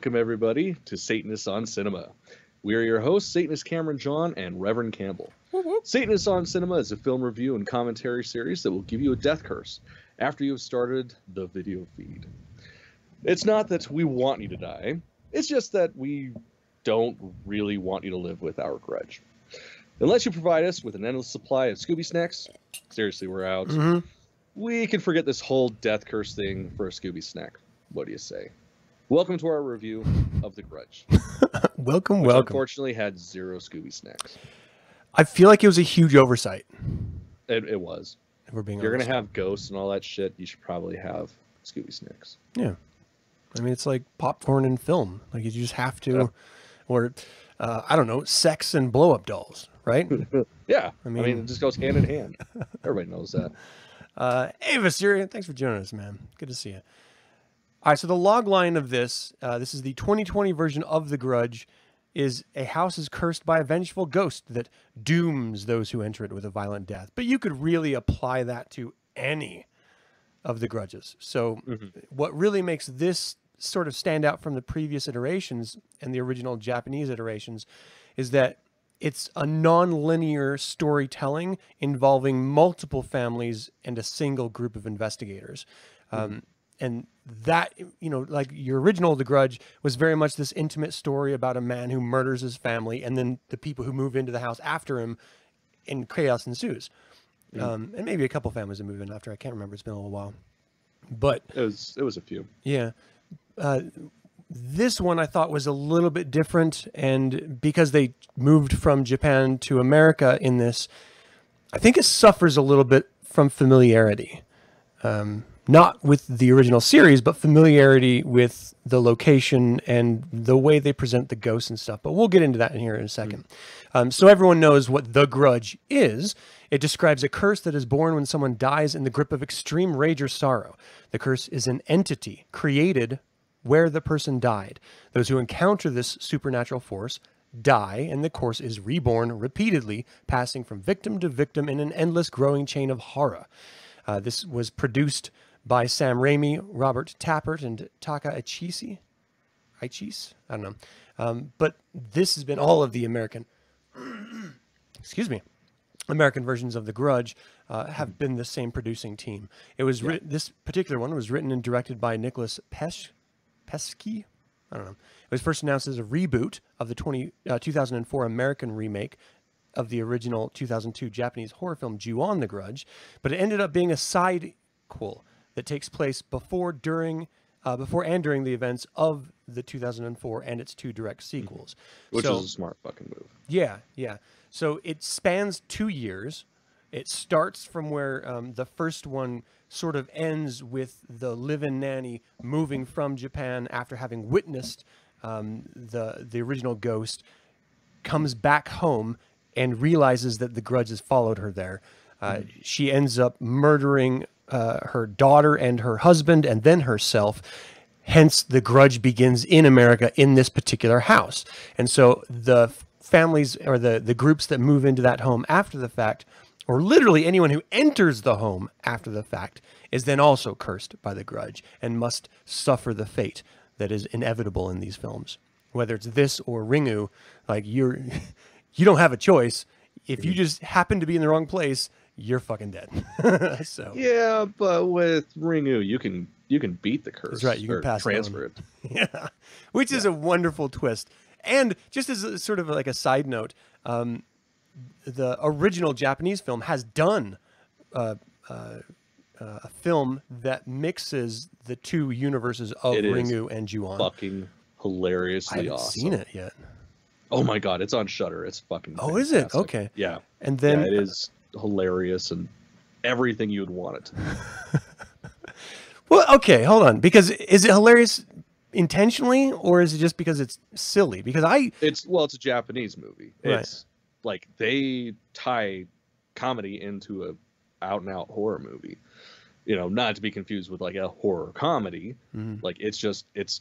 Welcome, everybody, to Satanists on Cinema. We are your hosts, Satanist Cameron John and Reverend Campbell. Satanists on Cinema is a film review and commentary series that will give you a death curse after you have started the video feed. It's not that we want you to die, it's just that we don't really want you to live with our grudge. Unless you provide us with an endless supply of Scooby snacks, seriously, we're out. Mhm. We can forget this whole death curse thing for a Scooby snack. What do you say? Welcome to our review of The Grudge. Welcome, welcome. Unfortunately, had zero Scooby snacks. I feel like it was a huge oversight. It, it was. If we're being you're gonna have ghosts and all that shit, you should probably have Scooby snacks. Yeah. I mean, it's like popcorn and film. Like you just have to, Yeah. or uh, I don't know, sex and blow up dolls, right? Yeah, I I mean, mean- it just goes hand in hand. Everybody knows that. Uh, hey, Vasirian, thanks for joining us, man. Good to see you. All right, so the log line of this, uh, this is the 2020 version of The Grudge, is a house is cursed by a vengeful ghost that dooms those who enter it with a violent death. But you could really apply that to any of the grudges. So, what really makes this sort of stand out from the previous iterations and the original Japanese iterations is that it's a non-linear storytelling involving multiple families and a single group of investigators. Um, and that, you know, like your original The Grudge was very much this intimate story about a man who murders his family and then the people who move into the house after him and chaos ensues. Um, and maybe a couple families that move in after. I can't remember. It's been a little while. But It was. It was a few. yeah. Uh, this one I thought was a little bit different. And because they moved from Japan to America in this, I think it suffers a little bit from familiarity. Um, not with the original series, but familiarity with the location and the way they present the ghosts and stuff. But we'll get into that in here in a second. Um, so everyone knows what the grudge is. It describes a curse that is born when someone dies in the grip of extreme rage or sorrow. The curse is an entity created where the person died. Those who encounter this supernatural force die, and the course is reborn repeatedly, passing from victim to victim in an endless growing chain of horror. Uh, this was produced by Sam Raimi, Robert Tapert, and Taka Ichisi. Ichis? I don't know. Um, but this has been all of the American, excuse me, American versions of The Grudge uh, have been the same producing team. It was writ- this particular one was written and directed by Nicolas Pesh, Pesky. I don't know. It was first announced as a reboot of the 20, uh, 2004 American remake of the original 2002 Japanese horror film Ju-on the Grudge, but it ended up being a sidequel that takes place before, during, uh, before and during the events of the 2004 and its two direct sequels. Which So- is a smart fucking move. yeah, yeah. So it spans two years. It starts from where um, the first one sort of ends with the live-in nanny moving from Japan after having witnessed um, the the original ghost, comes back home and realizes that the grudge has followed her there. Uh, She ends up murdering uh, her daughter and her husband, and then herself. Hence, the grudge begins in America in this particular house. And so the families or the, the groups that move into that home after the fact, or literally anyone who enters the home after the fact, is then also cursed by the grudge and must suffer the fate that is inevitable in these films. Whether it's this or Ringu, like you're, you don't have a choice. If you just happen to be in the wrong place, you're fucking dead. so Yeah, but with Ringu, you can you can beat the curse. That's right, you can pass it transfer it. yeah, which is a wonderful twist. And just as a, sort of like a side note, um, the original Japanese film has done uh, uh, uh, a film that mixes the two universes of It Ringu and Ju-on. Fucking I hilariously haven't awesome. seen it yet. Oh my god, it's on Shudder. It's fucking. Oh, is it? Okay. Yeah. And then yeah, it is hilarious and everything you'd want it to. be. Well, okay, hold on. Because is it hilarious intentionally, or is it just because it's silly? Because I It's well, it's a Japanese movie. Right. It's like they tie comedy into a out and out horror movie. You know, not to be confused with like a horror comedy. Mhm. Like it's just it's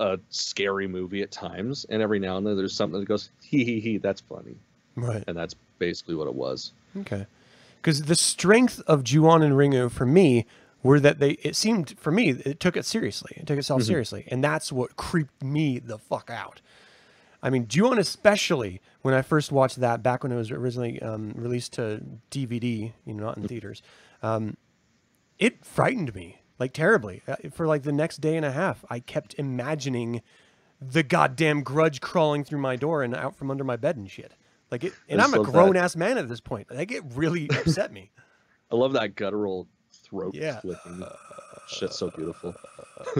a scary movie at times, and every now and then there's something that goes hee hee hee. That's funny, right. and that's basically what it was. Okay. Because the strength of Ju-on and Ringu for me were that they it seemed for me it took it seriously. It took itself Mm-hmm. seriously, and that's what creeped me the fuck out. I mean, Ju-on especially when I first watched that back when it was originally um, released to DVD, you know, not Mm-hmm. in theaters. Um, it frightened me like terribly Uh, for like the next day and a half. I kept imagining the goddamn grudge crawling through my door and out from under my bed and shit. Like it, and I'm a love that. grown ass man at this point. Like it really upset me. I love that guttural throat Yeah. flicking. Shit's so beautiful.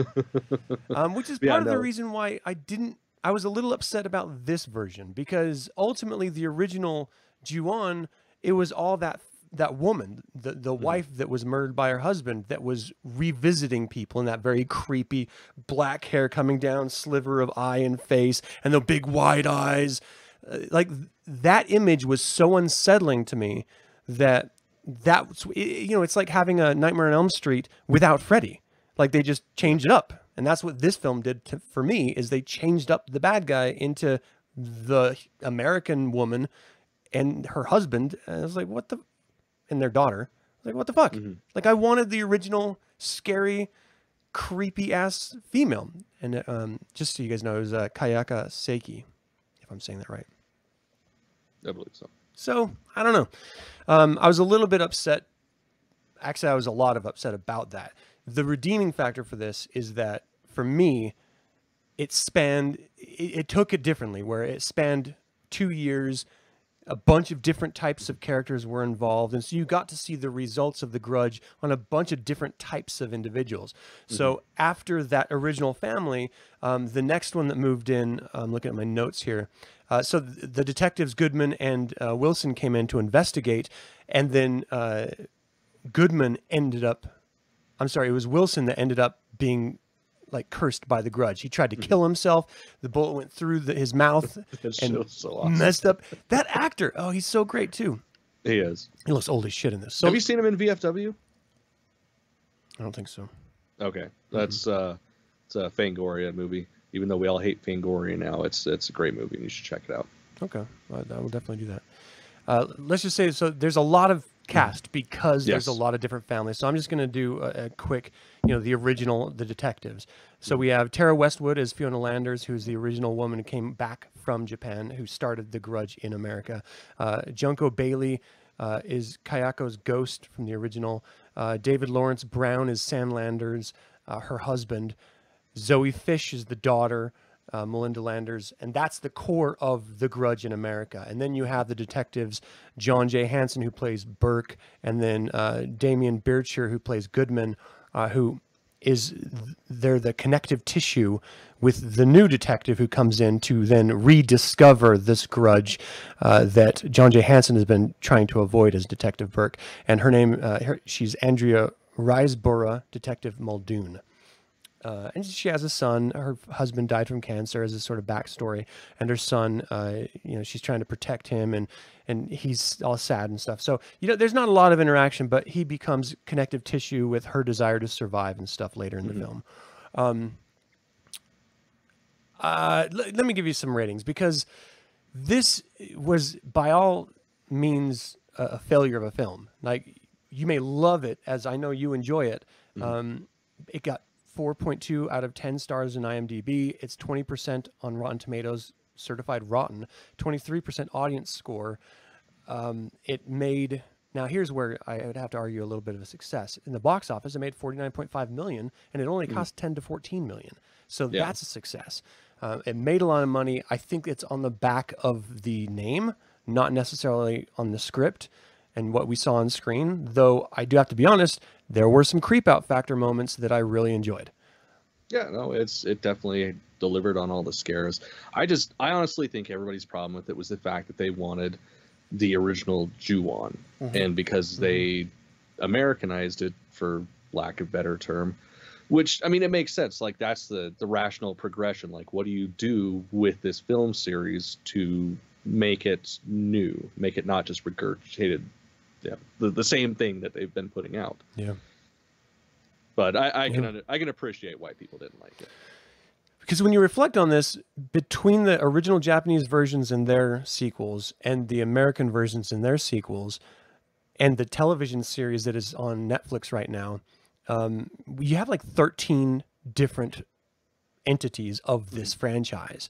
um, which is Yeah, part of the reason why I didn't. I was a little upset about this version because ultimately the original Ju-on, it was all that that woman, the the Mm-hmm. wife that was murdered by her husband, that was revisiting people in that very creepy black hair coming down, sliver of eye and face, and the big wide eyes. Uh, like that image was so unsettling to me that that you know it's like having a Nightmare on Elm Street without Freddy. Like they just changed it up, and that's what this film did to, for me. Is they changed up the bad guy into the American woman and her husband. And I was like, what the, and their daughter. Like, what the fuck? Like I wanted the original scary, creepy ass female. And um, just so you guys know, it was uh, Kayako Saeki, if I'm saying that right. I believe so. So I don't know. Um, I was a little bit upset. Actually, I was a lot of upset about that. The redeeming factor for this is that for me, it spanned. It, it took it differently, where it spanned two years. A bunch of different types of characters were involved, and so you got to see the results of the Grudge on a bunch of different types of individuals. So after that original family, um, the next one that moved in, I'm looking at my notes here. Uh, so th- the detectives Goodman and uh, Wilson came in to investigate, and then uh, Goodman ended up. I'm sorry, it was Wilson that ended up being like cursed by the grudge. He tried to kill himself. The bullet went through the, his mouth and so awesome. messed up. That actor, oh, he's so great too. He is. He looks old as shit in this. So Have you seen him in VFW? I don't think so. Okay, that's uh, it's a Fangoria movie. Even though we all hate Fangoria now, it's it's a great movie and you should check it out. Okay, I, I will definitely do that. Uh, let's just say so. There's a lot of cast because there's a lot of different families. So I'm just going to do a, a quick, you know, the original, the detectives. So we have Tara Westwood as Fiona Landers, who's the original woman who came back from Japan, who started the Grudge in America. Uh, Junko Bailey uh, is Kayako's ghost from the original. Uh, David Lawrence Brown is Sam Landers, uh, her husband. Zoe Fish is the daughter, uh, Melinda Landers, and that's the core of The Grudge in America. And then you have the detectives, John J. Hansen, who plays Burke, and then uh, Demián Bichir, who plays Goodman, uh, who is they're the connective tissue with the new detective who comes in to then rediscover this grudge uh, that John J. Hansen has been trying to avoid as Detective Burke. And her name, uh, her, she's Andrea Riseborough, Detective Muldoon. Uh, and she has a son. Her husband died from cancer as a sort of backstory, and her son, uh, you know, she's trying to protect him, and and he's all sad and stuff. So you know, there's not a lot of interaction, but he becomes connective tissue with her desire to survive and stuff later in the film. Um, uh, l- let me give you some ratings because this was by all means a, a failure of a film. Like you may love it as I know you enjoy it. Um, it got 4.2 out of 10 stars in IMDb. It's 20% on Rotten Tomatoes, certified rotten. 23% audience score. Um, it made now here's where I would have to argue a little bit of a success in the box office. It made 49.5 million, and it only cost 10 to 14 million. So Yeah. that's a success. Uh, it made a lot of money. I think it's on the back of the name, not necessarily on the script and what we saw on screen. Though I do have to be honest, there were some creep out factor moments that I really enjoyed. Yeah, no, it's it definitely delivered on all the scares. I just I honestly think everybody's problem with it was the fact that they wanted the original Ju-on, mm-hmm. and because mm-hmm. they Americanized it for lack of better term, which I mean it makes sense. Like that's the the rational progression. Like what do you do with this film series to make it new, make it not just regurgitated, yeah, the, the same thing that they've been putting out. Yeah. But I, I can Yeah. under- I can appreciate why people didn't like it. Because when you reflect on this, between the original Japanese versions and their sequels, and the American versions and their sequels, and the television series that is on Netflix right now, um, you have like 13 different entities of this franchise.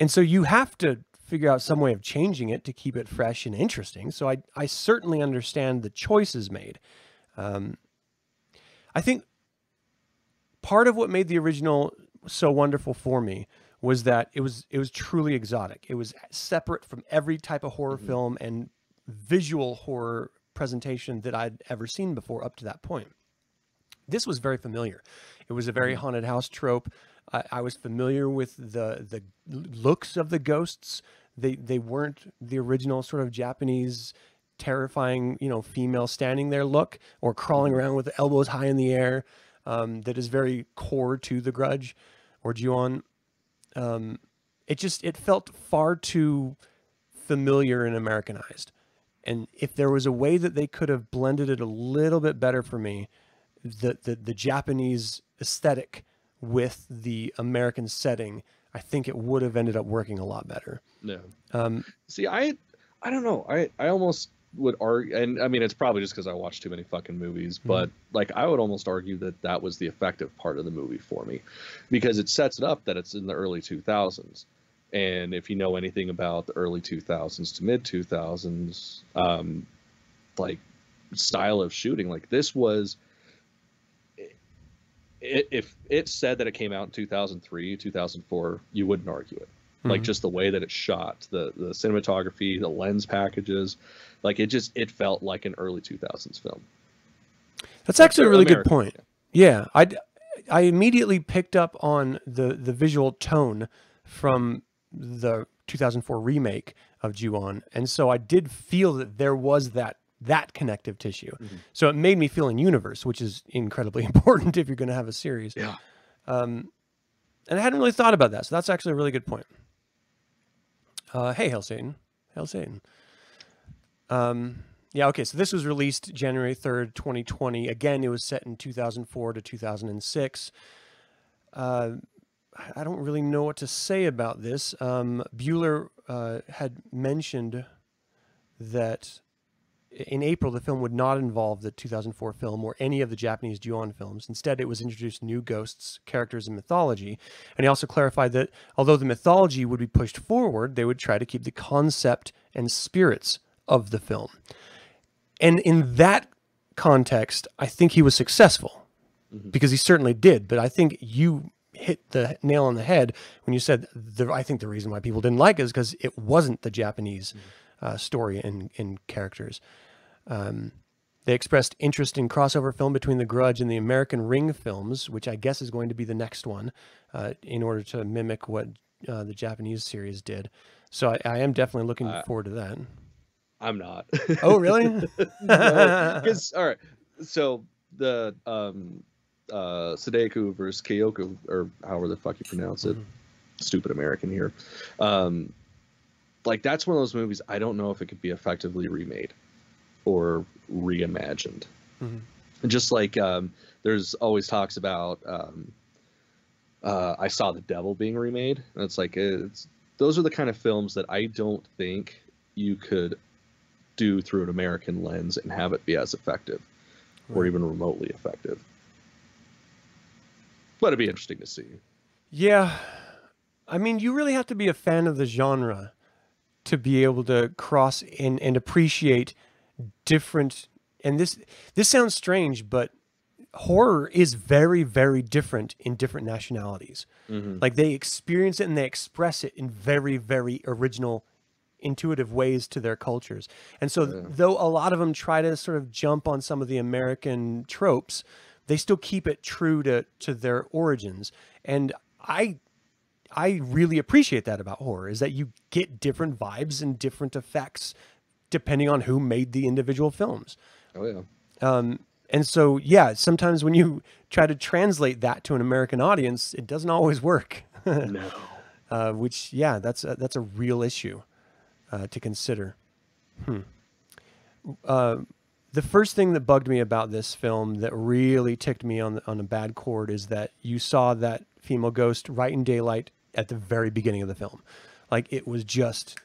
And so you have to figure out some way of changing it to keep it fresh and interesting. So I, I certainly understand the choices made. Um, I think part of what made the original so wonderful for me was that it was it was truly exotic. It was separate from every type of horror film and visual horror presentation that I'd ever seen before up to that point. This was very familiar. It was a very haunted house trope. I, I was familiar with the the looks of the ghosts. They they weren't the original sort of Japanese terrifying, you know, female standing there look or crawling around with elbows high in the air. Um, that is very core to the Grudge or Ju-on. Um, it just it felt far too familiar and Americanized. And if there was a way that they could have blended it a little bit better for me, the the, the Japanese aesthetic with the American setting, I think it would have ended up working a lot better. Yeah. Um, See, I, I don't know. I, I almost would argue, and I mean, it's probably just because I watched too many fucking movies, but like, I would almost argue that that was the effective part of the movie for me, because it sets it up that it's in the early 2000s, and if you know anything about the early 2000s to mid 2000s, um, like style of shooting, like this was. It, if it said that it came out in 2003 2004 you wouldn't argue it like Mhm. just the way that it shot the the cinematography the lens packages like it just it felt like an early 2000s film That's actually a really good American, point. Yeah, I I immediately picked up on the the visual tone from the 2004 remake of Ju-on, and so I did feel that there was that that connective tissue. Mhm. So it made me feel in universe, which is incredibly important if you're going to have a series. yeah Um, and I hadn't really thought about that, so that's actually a really good point. Uh, hey, Hail Satan. Hail Satan. Um, yeah, okay, so this was released January 3rd, 2020. Again, it was set in 2004 to 2006. Uh, I- I don't really know what to say about this. Um, Bueller uh, had mentioned that in April, the film would not involve the 2004 film or any of the Japanese Ju-on films. Instead, it was introduced new ghosts, characters, and mythology. And he also clarified that although the mythology would be pushed forward, they would try to keep the concept and spirits of the film. And in that context, I think he was successful because he certainly did. But I think you hit the nail on the head when you said the, I think the reason why people didn't like it is because it wasn't the Japanese uh, story and, and characters. Um, they expressed interest in crossover film between The Grudge and the American Ring films, which I guess is going to be the next one, uh, in order to mimic what uh, the Japanese series did. So I, I am definitely looking Uh, forward to that. i'm not Oh, really? because all right so the um uh versus Kyoko or however the fuck you pronounce it Mhm. stupid american here um like that's one of those movies i don't know if it could be effectively remade or reimagined. Mhm. and just like um there's always talks about um uh i saw the devil being remade. And it's like it's those are the kind of films that i don't think you could do through an american lens and have it be as effective or even remotely effective. But it'd be interesting to see. Yeah. I mean, you really have to be a fan of the genre to be able to cross in and appreciate different and this this sounds strange, but horror is very very different in different nationalities. mm-hmm. Like they experience it and they express it in very very original intuitive ways to their cultures. And so Yeah. though a lot of them try to sort of jump on some of the American tropes, they still keep it true to to their origins. And I I really appreciate that about horror is that you get different vibes and different effects depending on who made the individual films. oh yeah Um, and so, yeah, sometimes when you try to translate that to an American audience, it doesn't always work. no uh, which, yeah, that's a, that's a real issue uh, to consider. Hmm. Uh, the first thing that bugged me about this film that really ticked me on the, on a bad chord is that you saw that female ghost right in daylight at the very beginning of the film. Like it was just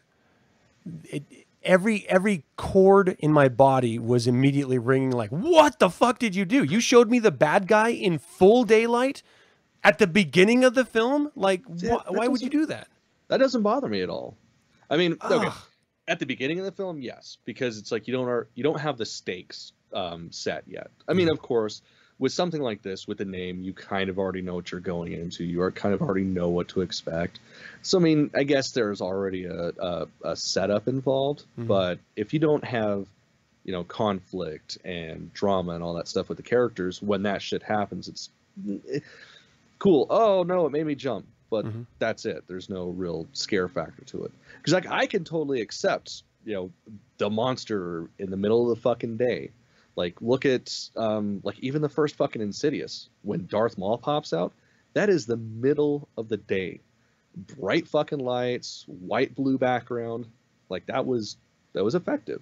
it every every chord in my body was immediately ringing like what the fuck did you do? You showed me the bad guy in full daylight at the beginning of the film? Like Yeah, wh- why would you do that? That doesn't bother me at all. I mean, okay, at the beginning of the film, yes, because it's like you don't are you don't have the stakes um, set yet. I mean, of course, with something like this, with the name, you kind of already know what you're going into. You are kind of already know what to expect. So I mean, I guess there's already a a, a setup involved. Mhm. But if you don't have you know conflict and drama and all that stuff with the characters, when that shit happens, it's eh, cool. Oh no, it made me jump. But Mhm. that's it. There's no real scare factor to it. Because like I can totally accept, you know, the monster in the middle of the fucking day. Like look at um like even the first fucking Insidious when Darth Maul pops out. That is the middle of the day. Bright fucking lights, white blue background. Like that was that was effective.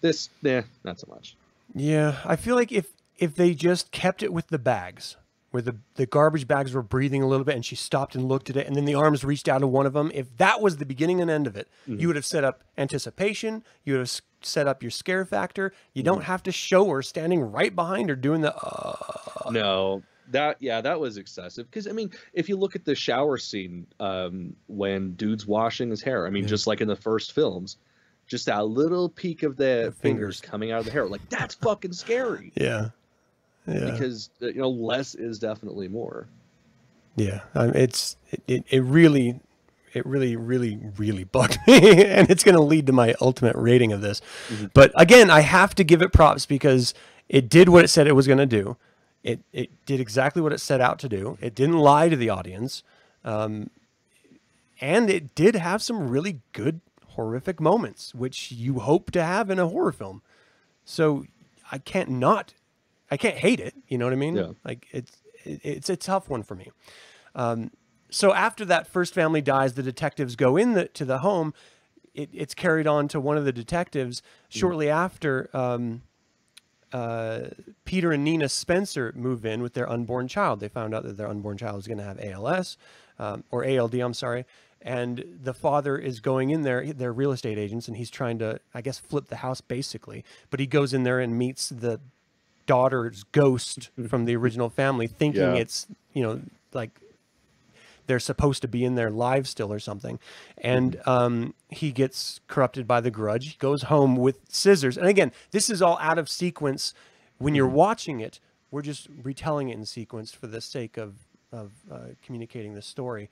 This, nah, not so much. Yeah, I feel like if if they just kept it with the bags, where the the garbage bags were breathing a little bit, and she stopped and looked at it, and then the arms reached out to one of them. If that was the beginning and end of it, Mhm. you would have set up anticipation. You would have set up your scare factor. You Mm-hmm. don't have to show her standing right behind her doing the. Uh, No, that yeah, that was excessive. Because I mean, if you look at the shower scene um, when dude's washing his hair, I mean, Yeah. just like in the first films, just that little peek of the, The fingers. fingers. coming out of the hair, like that's fucking scary. yeah, yeah, Because uh, you know, less is definitely more. yeah. Um, it's it, it, it really. It really, really, really bugged me, and it's going to lead to my ultimate rating of this. Mhm. But again, I have to give it props because it did what it said it was going to do. It it did exactly what it set out to do. It didn't lie to the audience, um, and it did have some really good horrific moments, which you hope to have in a horror film. So I can't not, I can't hate it. You know what I mean? Yeah. Like it's it, it's a tough one for me. Um, so after that first family dies, the detectives go in the, to the home. It, it's carried on to one of the detectives shortly after. Um, uh, Peter and Nina Spencer move in with their unborn child. They found out that their unborn child is going to have ALS um, or ALD. I'm sorry. And the father is going in there. They're real estate agents, and he's trying to, I guess, flip the house basically. But he goes in there and meets the daughter's ghost from the original family, thinking Yeah. it's you know like they're supposed to be in there live still or something. And um, he gets corrupted by the grudge. He goes home with scissors. And again, this is all out of sequence. When you're watching it, we're just retelling it in sequence for the sake of, of uh, communicating the story.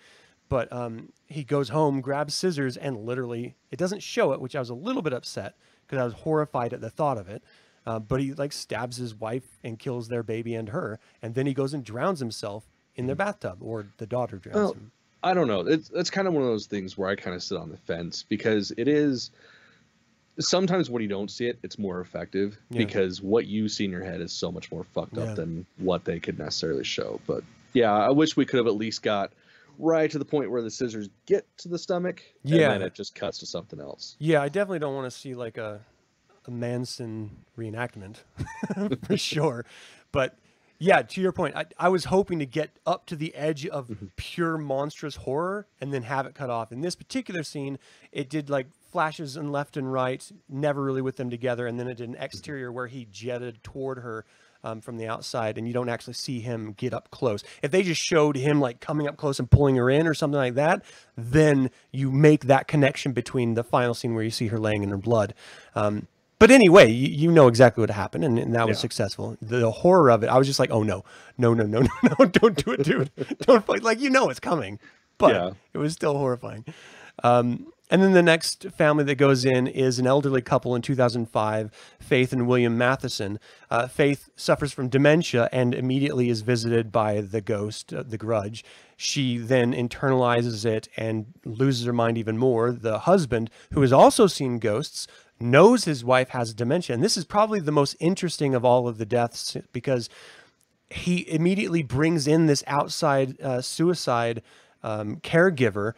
But um, he goes home, grabs scissors, and literally, it doesn't show it, which I was a little bit upset because I was horrified at the thought of it. Uh, but he like stabs his wife and kills their baby and her, and then he goes and drowns himself in their bathtub, or the daughter drowns Well, him. I don't know. It's it's kind of one of those things where I kind of sit on the fence because it is sometimes when you don't see it, it's more effective Yeah. because what you see in your head is so much more fucked Yeah. up than what they could necessarily show. But yeah, I wish we could have at least got right to the point where the scissors get to the stomach, Yeah. and then it just cuts to something else. Yeah, I definitely don't want to see like a a Manson reenactment for sure. But yeah, to your point, I, I was hoping to get up to the edge of pure monstrous horror and then have it cut off. In this particular scene, it did like flashes and left and right, never really with them together, and then it did an exterior where he jetted toward her. Um, from the outside, and you don't actually see him get up close. If they just showed him like coming up close and pulling her in or something like that, then you make that connection between the final scene where you see her laying in her blood. Um, but anyway, you, you know exactly what happened, and, and that was Yeah. successful. The, the horror of it, I was just like, oh no, no, no, no, no, no, don't do it, dude. don't fight. Like you know it's coming, but Yeah. it was still horrifying. Um, and then the next family that goes in is an elderly couple in 2005, Faith and William Matheson. Uh, Faith suffers from dementia and immediately is visited by the ghost, uh, the grudge. She then internalizes it and loses her mind even more. The husband, who has also seen ghosts, knows his wife has dementia. And this is probably the most interesting of all of the deaths because he immediately brings in this outside uh, suicide um, caregiver,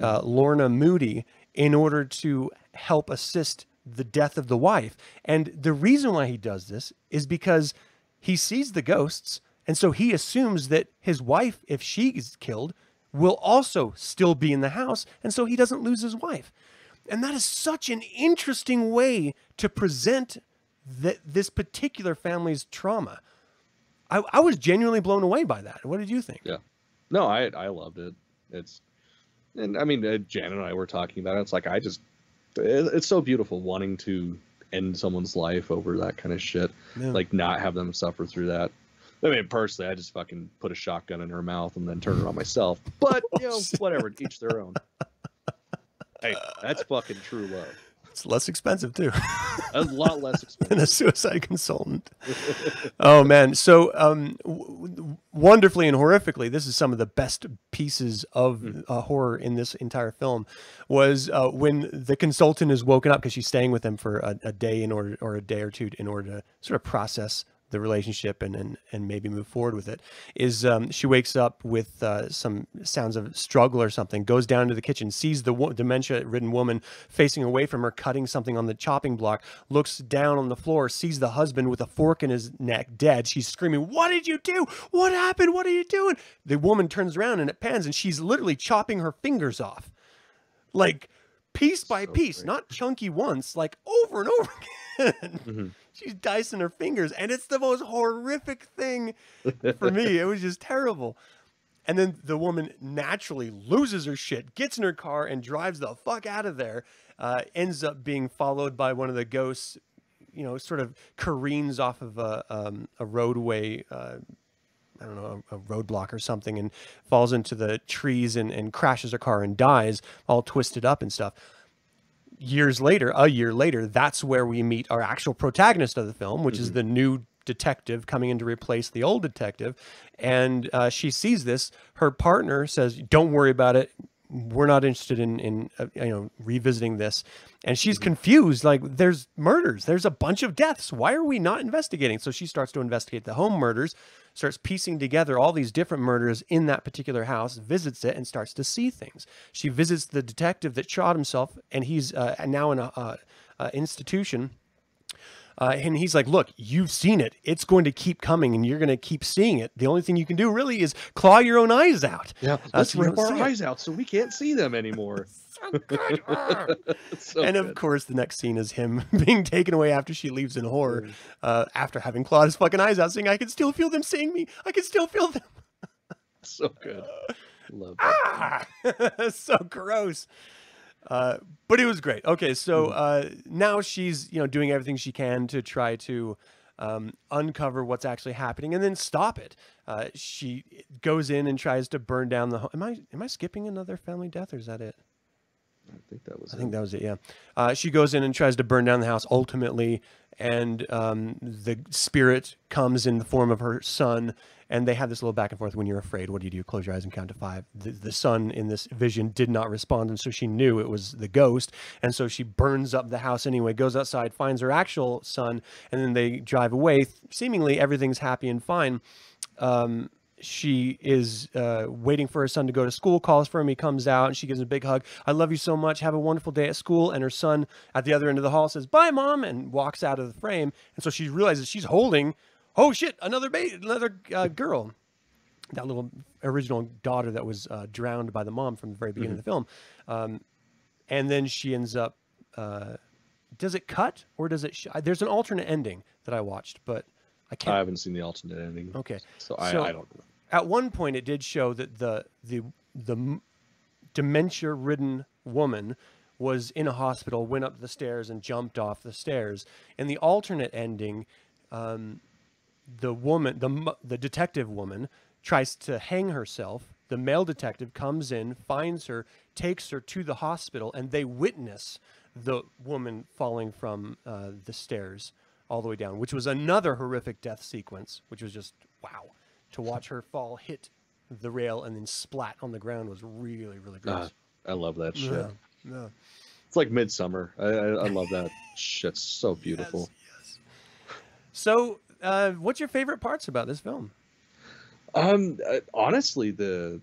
uh, Lorna Moody, in order to help assist the death of the wife. And the reason why he does this is because he sees the ghosts. And so he assumes that his wife, if she is killed, will also still be in the house. And so he doesn't lose his wife. And that is such an interesting way to present that this particular family's trauma. I, I was genuinely blown away by that. What did you think? Yeah. No, I I loved it. It's and I mean, uh, Jan and I were talking about it. It's like I just, it, it's so beautiful wanting to end someone's life over that kind of shit. Yeah. Like not have them suffer through that. I mean, personally, I just fucking put a shotgun in her mouth and then turn it on myself. But you know, whatever, each their own. Hey, that's fucking true love. It's less expensive too a lot less than a suicide consultant. oh man, so um, w- wonderfully and horrifically, this is some of the best pieces of uh, horror in this entire film. Was uh, when the consultant is woken up because she's staying with him for a, a day in order or a day or two in order to sort of process the relationship and and, and maybe move forward with it is um, she wakes up with uh, some sounds of struggle or something goes down to the kitchen sees the wo- dementia ridden woman facing away from her cutting something on the chopping block looks down on the floor sees the husband with a fork in his neck dead. She's screaming what did you do? What happened? What are you doing? The woman turns around and it pans and she's literally chopping her fingers off. Like piece by So piece great. not chunky once like over and over again. Mhm. She's dicing her fingers and it's the most horrific thing for me it was just terrible and then the woman naturally loses her shit gets in her car and drives the fuck out of there uh, ends up being followed by one of the ghosts you know sort of careens off of a, um, a roadway uh, I don't know, a, a roadblock or something and falls into the trees and, and crashes her car and dies, all twisted up and stuff. Years later, a year later, that's where we meet our actual protagonist of the film, which is the new detective coming in to replace the old detective. And uh, she sees this. Her partner says, Don't worry about it. We're not interested in, in uh, you know, revisiting this. And she's confused. Like, there's murders, there's a bunch of deaths. Why are we not investigating? So she starts to investigate the home murders starts piecing together all these different murders in that particular house, visits it, and starts to see things. She visits the detective that shot himself, and he's uh, now in a uh, uh, institution. Uh, and he's like, "Look, you've seen it. It's going to keep coming, and you're going to keep seeing it. The only thing you can do really is claw your own eyes out." Yeah, Uh, let's so rip our see it. eyes out so we can't see them anymore. So good. So and of good. course, the next scene is him being taken away after she leaves in horror, uh, after having clawed his fucking eyes out, saying, "I can still feel them seeing me. I can still feel them." so good. Love that. Ah! so gross. Uh, but it was great. Okay, so Mm-hmm. uh, now she's you know doing everything she can to try to um, uncover what's actually happening and then stop it. Uh, she goes in and tries to burn down the home. Am I am I skipping another family death or is that it? I think that was. I think it. that was it. Yeah. Uh, she goes in and tries to burn down the house ultimately, and um, the spirit comes in the form of her son, and they have this little back and forth. When you're afraid, what do you do? Close your eyes and count to five. The, the son in this vision did not respond, and so she knew it was the ghost, and so she burns up the house anyway. Goes outside, finds her actual son, and then they drive away. Seemingly everything's happy and fine um, she is uh, waiting for her son to go to school, calls for him. He comes out and she gives him a big hug. I love you so much. Have a wonderful day at school. And her son at the other end of the hall says, Bye, mom, and walks out of the frame. And so she realizes she's holding, oh shit, another ba- another uh, girl. That little original daughter that was uh, drowned by the mom from the very beginning of the film. Um, and then she ends up. Uh, does it cut or does it? Sh- there's an alternate ending that I watched, but I can't. I haven't seen the alternate ending. okay. So I, So- I don't know. At one point, it did show that the the the dementia ridden woman was in a hospital, went up the stairs, and jumped off the stairs. In the alternate ending, um, the woman, the the detective woman, tries to hang herself. The male detective comes in, finds her, takes her to the hospital, and they witness the woman falling from uh, the stairs all the way down, which was another horrific death sequence, which was just wow. To watch her fall, hit the rail, and then splat on the ground was really, really gross. Ah, I love that shit. yeah, yeah. It's like Midsommar. I, I, I love that shit. So beautiful. Yes, yes. So, uh, what's your favorite parts about this film? Um, uh, honestly, the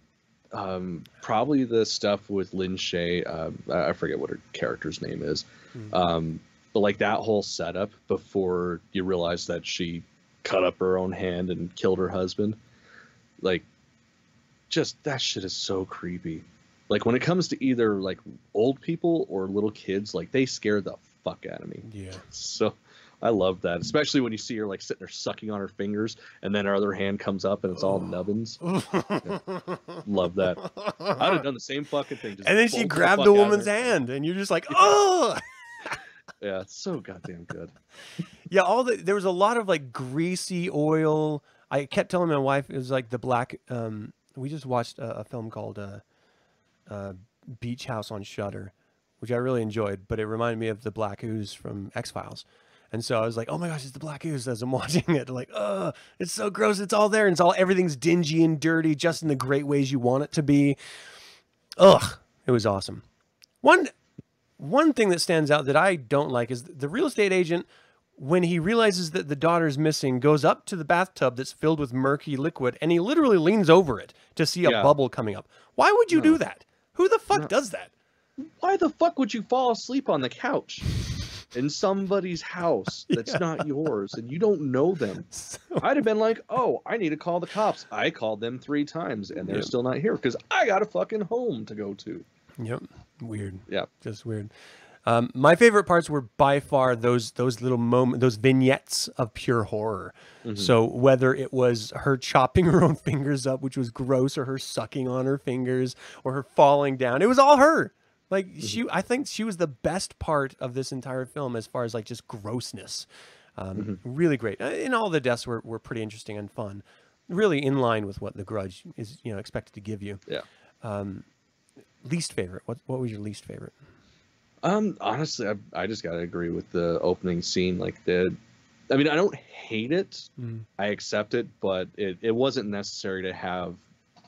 um probably the stuff with Lin Shaye. Um, I forget what her character's name is. Mhm. Um, but like that whole setup before you realize that she cut up her own hand and killed her husband, like, just that shit is so creepy. Like when it comes to either like old people or little kids, like they scare the fuck out of me. Yeah. So I love that, especially when you see her like sitting there sucking on her fingers, and then her other hand comes up and it's all nubbins. Love that. I'd have done the same fucking thing. just and then she grabbed the woman's hand, and you're just like, oh. Yeah, it's so goddamn good. Yeah, all the there was a lot of like greasy oil. I kept telling my wife it was like the black. Um, we just watched a, a film called uh, uh, Beach House on Shudder, which I really enjoyed, but it reminded me of the Black Ooze from X Files. And so I was like, "Oh my gosh, it's the Black Ooze!" As I'm watching it, like, "Oh, it's so gross! It's all there, and it's all everything's dingy and dirty, just in the great ways you want it to be." Ugh, it was awesome. One one thing that stands out that I don't like is the real estate agent, when he realizes that the daughter's missing, goes up to the bathtub that's filled with murky liquid and he literally leans over it to see a Yeah. bubble coming up. Why would you do that? Who the fuck No. does that? Why the fuck would you fall asleep on the couch in somebody's house that's Yeah. not yours and you don't know them? I'd have been like, oh, I need to call the cops. I called them three times and they're Yep. still not here because I got a fucking home to go to. Yep. Weird. Yeah. Just weird. Um, my favorite parts were by far those those little moment those vignettes of pure horror. So whether it was her chopping her own fingers up, which was gross, or her sucking on her fingers, or her falling down, it was all her. Like she, I think she was the best part of this entire film as far as like just grossness. Um, Really great, Uh, and all the deaths were, were pretty interesting and fun. Really in line with what The Grudge is, you know, expected to give you. Yeah. Least favorite? What what was your least favorite? Um, honestly, I, I just gotta agree with the opening scene. Like the, I mean, I don't hate it. Mm. I accept it, but it, it wasn't necessary to have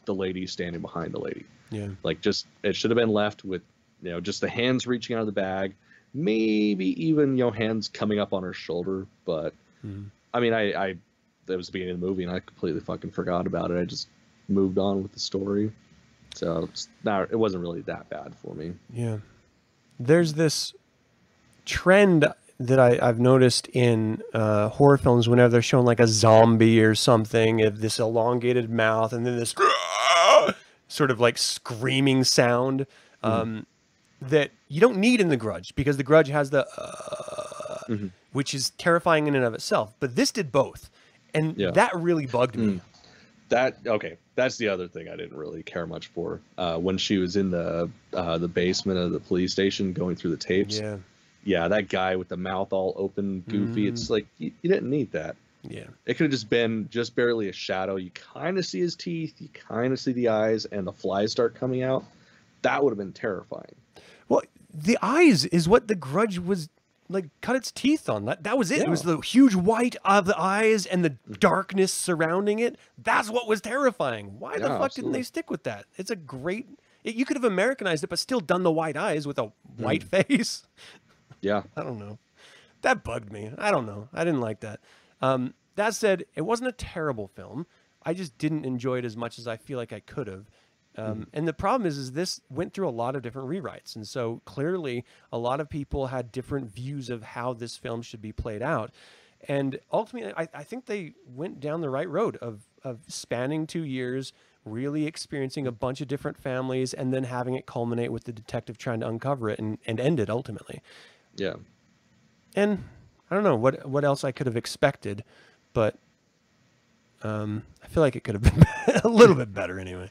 the lady standing behind the lady. Yeah. Like, just it should have been left with, you know, just the hands reaching out of the bag, maybe even you know hands coming up on her shoulder. But Mhm. I mean, I, I that was the beginning of the movie, and I completely fucking forgot about it. I just moved on with the story. So it's not, it wasn't really that bad for me. Yeah. There's this trend that I, I've noticed in uh, horror films whenever they're showing like a zombie or something, of this elongated mouth and then this sort of like screaming sound um, that you don't need in The Grudge because The Grudge has the, uh, Mhm. which is terrifying in and of itself. But this did both. And Yeah. that really bugged me. That okay. That's the other thing I didn't really care much for. Uh, when she was in the uh, the basement of the police station going through the tapes. Yeah. Yeah, that guy with the mouth all open, goofy. It's like you, you didn't need that. Yeah. It could have just been just barely a shadow. You kind of see his teeth, you kind of see the eyes, and the flies start coming out. That would have been terrifying. The eyes is what the grudge was like cut its teeth on. That that was it. It was the huge white of the eyes and the darkness surrounding it. That's what was terrifying. Why the Yeah, fuck didn't they stick with that? It's a great it, you could have Americanized it, but still done the white eyes with a white face. Yeah, I don't know. That bugged me. I don't know. I didn't like that. Um, that said, it wasn't a terrible film. I just didn't enjoy it as much as I feel like I could have. Um, And the problem is, is this went through a lot of different rewrites, and so clearly, a lot of people had different views of how this film should be played out. And ultimately, I, I think they went down the right road of of spanning two years, really experiencing a bunch of different families, and then having it culminate with the detective trying to uncover it and, and end it ultimately yeah. and I don't know what what else I could have expected, but um, I feel like it could have been a little bit better anyway.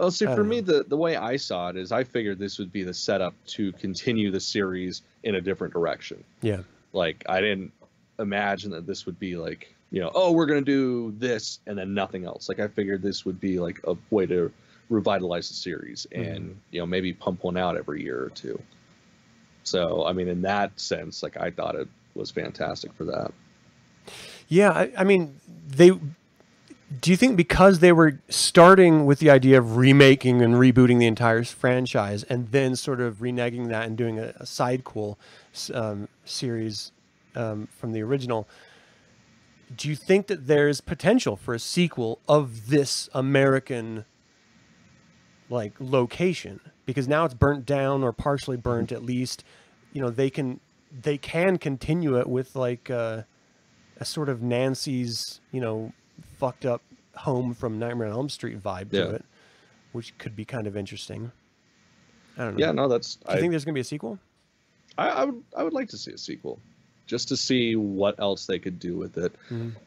Oh, see, for me, the the way I saw it is, I figured this would be the setup to continue the series in a different direction. Yeah, Like, I didn't imagine that this would be like, you know, oh, we're gonna do this and then nothing else. Like, I figured this would be like a way to revitalize the series mm-hmm. and you know maybe pump one out every year or two. So, I mean, in that sense, like, I thought it was fantastic for that. yeah. I, I mean, they. Do you think because they were starting with the idea of remaking and rebooting the entire franchise, and then sort of reneging that and doing a, a sidequel um, series um, from the original? Do you think that there's potential for a sequel of this American like location because now it's burnt down or partially burnt at least you know they can they can continue it with like uh, a sort of Nancy's you know fucked up home from Nightmare on Elm Street vibe to Yeah. it which could be kind of interesting I don't know. Yeah, no, that's. Do you I, think there's gonna be a sequel? I, I would I would like to see a sequel, just to see what else they could do with it.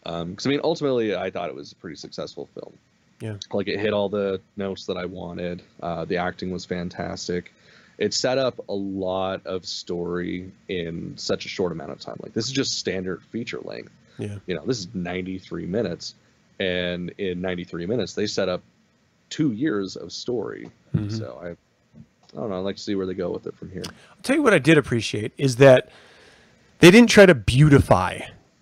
Because I mean, ultimately, I thought it was a pretty successful film. Yeah. Like it hit all the notes that I wanted. Uh, the acting was fantastic. It set up a lot of story in such a short amount of time. Like this is just standard feature length. Yeah. You know, this is 93 minutes, and in 93 minutes they set up two years of story. Mhm. So I, I don't know. I'd like to see where they go with it from here. I'll tell you what I did appreciate is that they didn't try to beautify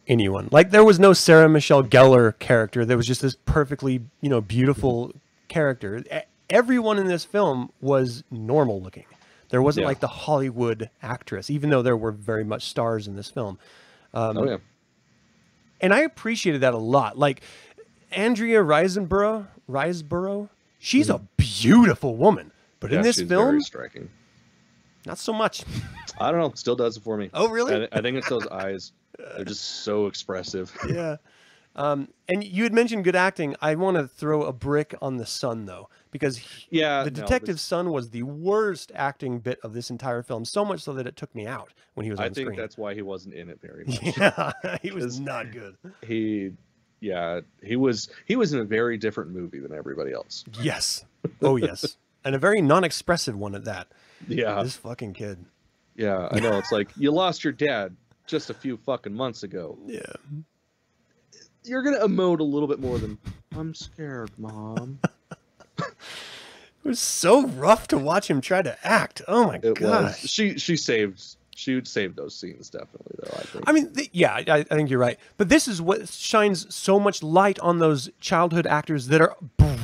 anyone. Like there was no Sarah Michelle Gellar character. There was just this perfectly, you know, beautiful character. Everyone in this film was normal looking. There wasn't Yeah. like the Hollywood actress, even though there were very much stars in this film. Um, oh yeah. and I appreciated that a lot. Like Andrea Riseborough, Riseborough, she's a beautiful woman, but in this film, very striking. not so much. I don't know. Still does it for me. Oh, really? I, I think it's those eyes. They're just so expressive. yeah. Um, and you had mentioned good acting. I want to throw a brick on the son though, because he- Yeah. the no, detective's son was the worst acting bit of this entire film. So much so that it took me out when he was I think screen. that's why he wasn't in it very much. yeah, he was not good. He, yeah, he was he was in a very different movie than everybody else. Yes. Oh yes, and a very non-expressive one at that. Yeah, This fucking kid. yeah, I know. It's like you lost your dad just a few fucking months ago. Yeah. You're gonna emote a little bit more than I'm scared, mom. It was so rough to watch him try to act. Oh my god. She she saved she would save those scenes definitely though. I think. I mean, th- yeah, I, I think you're right. But this is what shines so much light on those childhood actors that are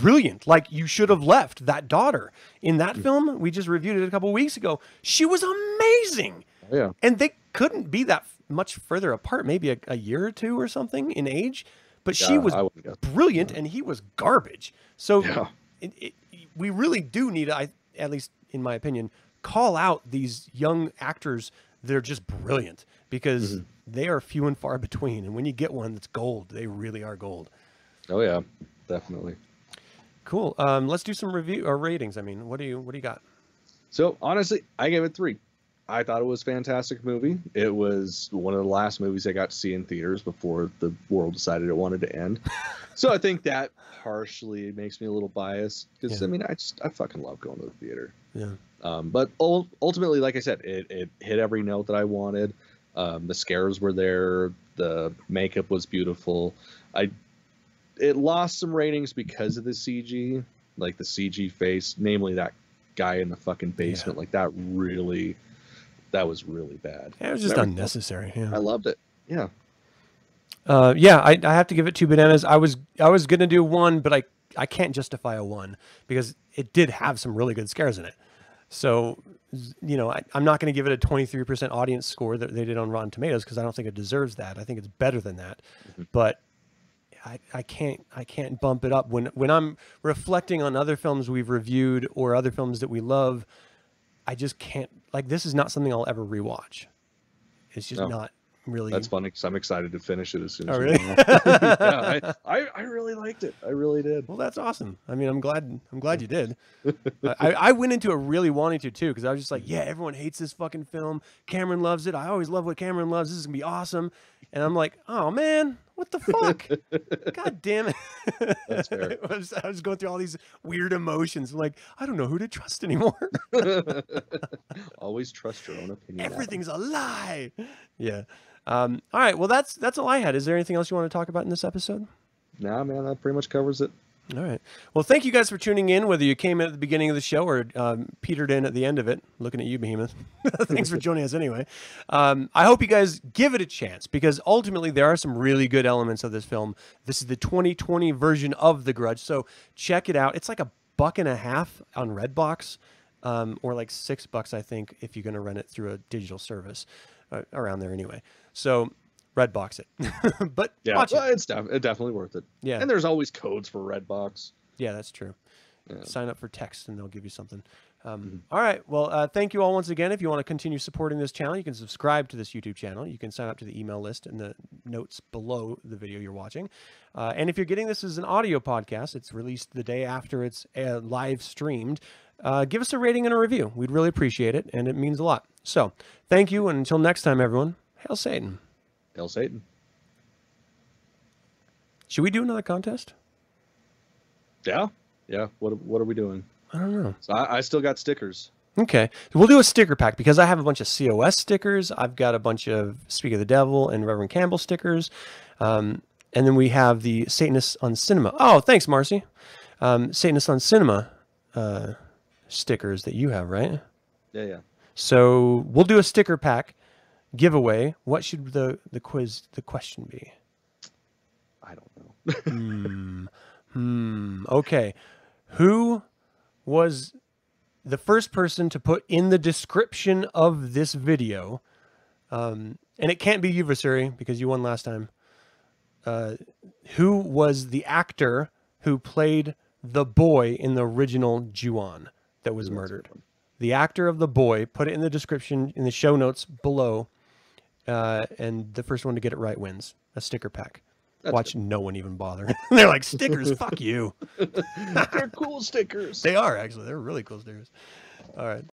brilliant. Like you should have left that daughter in that mm. film. We just reviewed it a couple weeks ago. She was amazing, Oh, yeah. and they couldn't be that much further apart. Maybe a, a year or two or something in age. But she was brilliant, and he was garbage. So Yeah. it, it, we really do need, I at least in my opinion, call out these young actors they're just brilliant because Mm-hmm. they are few and far between. And when you get one that's gold, they really are gold. Oh yeah, definitely. Cool. Um, let's do some review or ratings. I mean, what do you what do you got? So honestly, I gave it three. I thought it was a fantastic movie. It was one of the last movies I got to see in theaters before the world decided it wanted to end. so I think that partially makes me a little biased because Yeah. I mean I just I fucking love going to the theater. Yeah. Um, but ul- ultimately, like I said, it, it hit every note that I wanted. Um, the scares were there. The makeup was beautiful. I it lost some ratings because of the CG, like the CG face, namely that guy in the fucking basement. Like that really, that was really bad. It was just Never- unnecessary. Yeah. I loved it. Yeah. Uh, yeah, I, I have to give it two bananas. I was I was gonna do one, but I I can't justify a one because it did have some really good scares in it. So, you know, I, I'm not going to give it a 23% audience score that they did on Rotten Tomatoes because I don't think it deserves that. I think it's better than that. Mm-hmm. But I, I can't I can't bump it up when when I'm reflecting on other films we've reviewed or other films that we love. I just can't like this is not something I'll ever rewatch. It's just No. not really. That's funny because I'm excited to finish it as soon as Oh, really? yeah, I, I, I really liked it. I really did. Well, that's awesome. I mean, I'm glad. I'm glad you did. I, I went into it really wanting to too, because I was just like, yeah, everyone hates this fucking film. Cameron loves it. I always love what Cameron loves. This is gonna be awesome. And I'm like, oh man, what the fuck? God damn it. That's fair. I, was, I was going through all these weird emotions. I'm like, I don't know who to trust anymore. Always trust your own opinion. Everything's a lie. Yeah. Um, all right. Well, that's that's all I had. Is there anything else you want to talk about in this episode? Nah, man, that pretty much covers it. All right. Well, thank you guys for tuning in, whether you came in at the beginning of the show or um, petered in at the end of it. Looking at you, Behemoth. Thanks for joining us anyway. Um, I hope you guys give it a chance because ultimately there are some really good elements of this film. This is the 2020 version of The Grudge. So check it out. It's like a buck and a half on Redbox um, or like six bucks, I think, if you're going to rent it through a digital service uh, around there anyway. So Redbox it. but Yeah, watch well, it. it's def- definitely worth it. Yeah. and there's always codes for Redbox. Yeah, that's true. Yeah. Sign up for text and they'll give you something. Um, Mm-hmm. all right. Well, uh, thank you all once again. If you want to continue supporting this channel, you can subscribe to this YouTube channel. You can sign up to the email list in the notes below the video you're watching. Uh, and if you're getting this as an audio podcast, it's released the day after it's uh, live streamed. Uh, give us a rating and a review. We'd really appreciate it, and it means a lot. So, thank you, and until next time, everyone, hail Satan. Hail Satan. Should we do another contest? Yeah. Yeah. What What are we doing? I don't know. So I, I still got stickers. Okay, we'll do a sticker pack because I have a bunch of COS stickers. I've got a bunch of Speak of the Devil and Reverend Campbell stickers, um, and then we have the Satanists on Cinema. Oh, thanks, Marcy. Um, Satanists on Cinema uh, stickers that you have, right? Yeah. Yeah. So we'll do a sticker pack giveaway. What should the the quiz the question be? I don't know. hmm. Hmm. Okay. Who was the first person to put in the description of this video? Um, and it can't be you, Vasuri, because you won last time. Uh, who was the actor who played the boy in the original Ju-On that was Ooh, that's a murdered? The actor of the boy. Put it in the description in the show notes below. Uh, and the first one to get it right wins a sticker pack. That's Watch no one even bother. They're like stickers. fuck you. They're cool stickers. They are actually. They're really cool stickers. All right.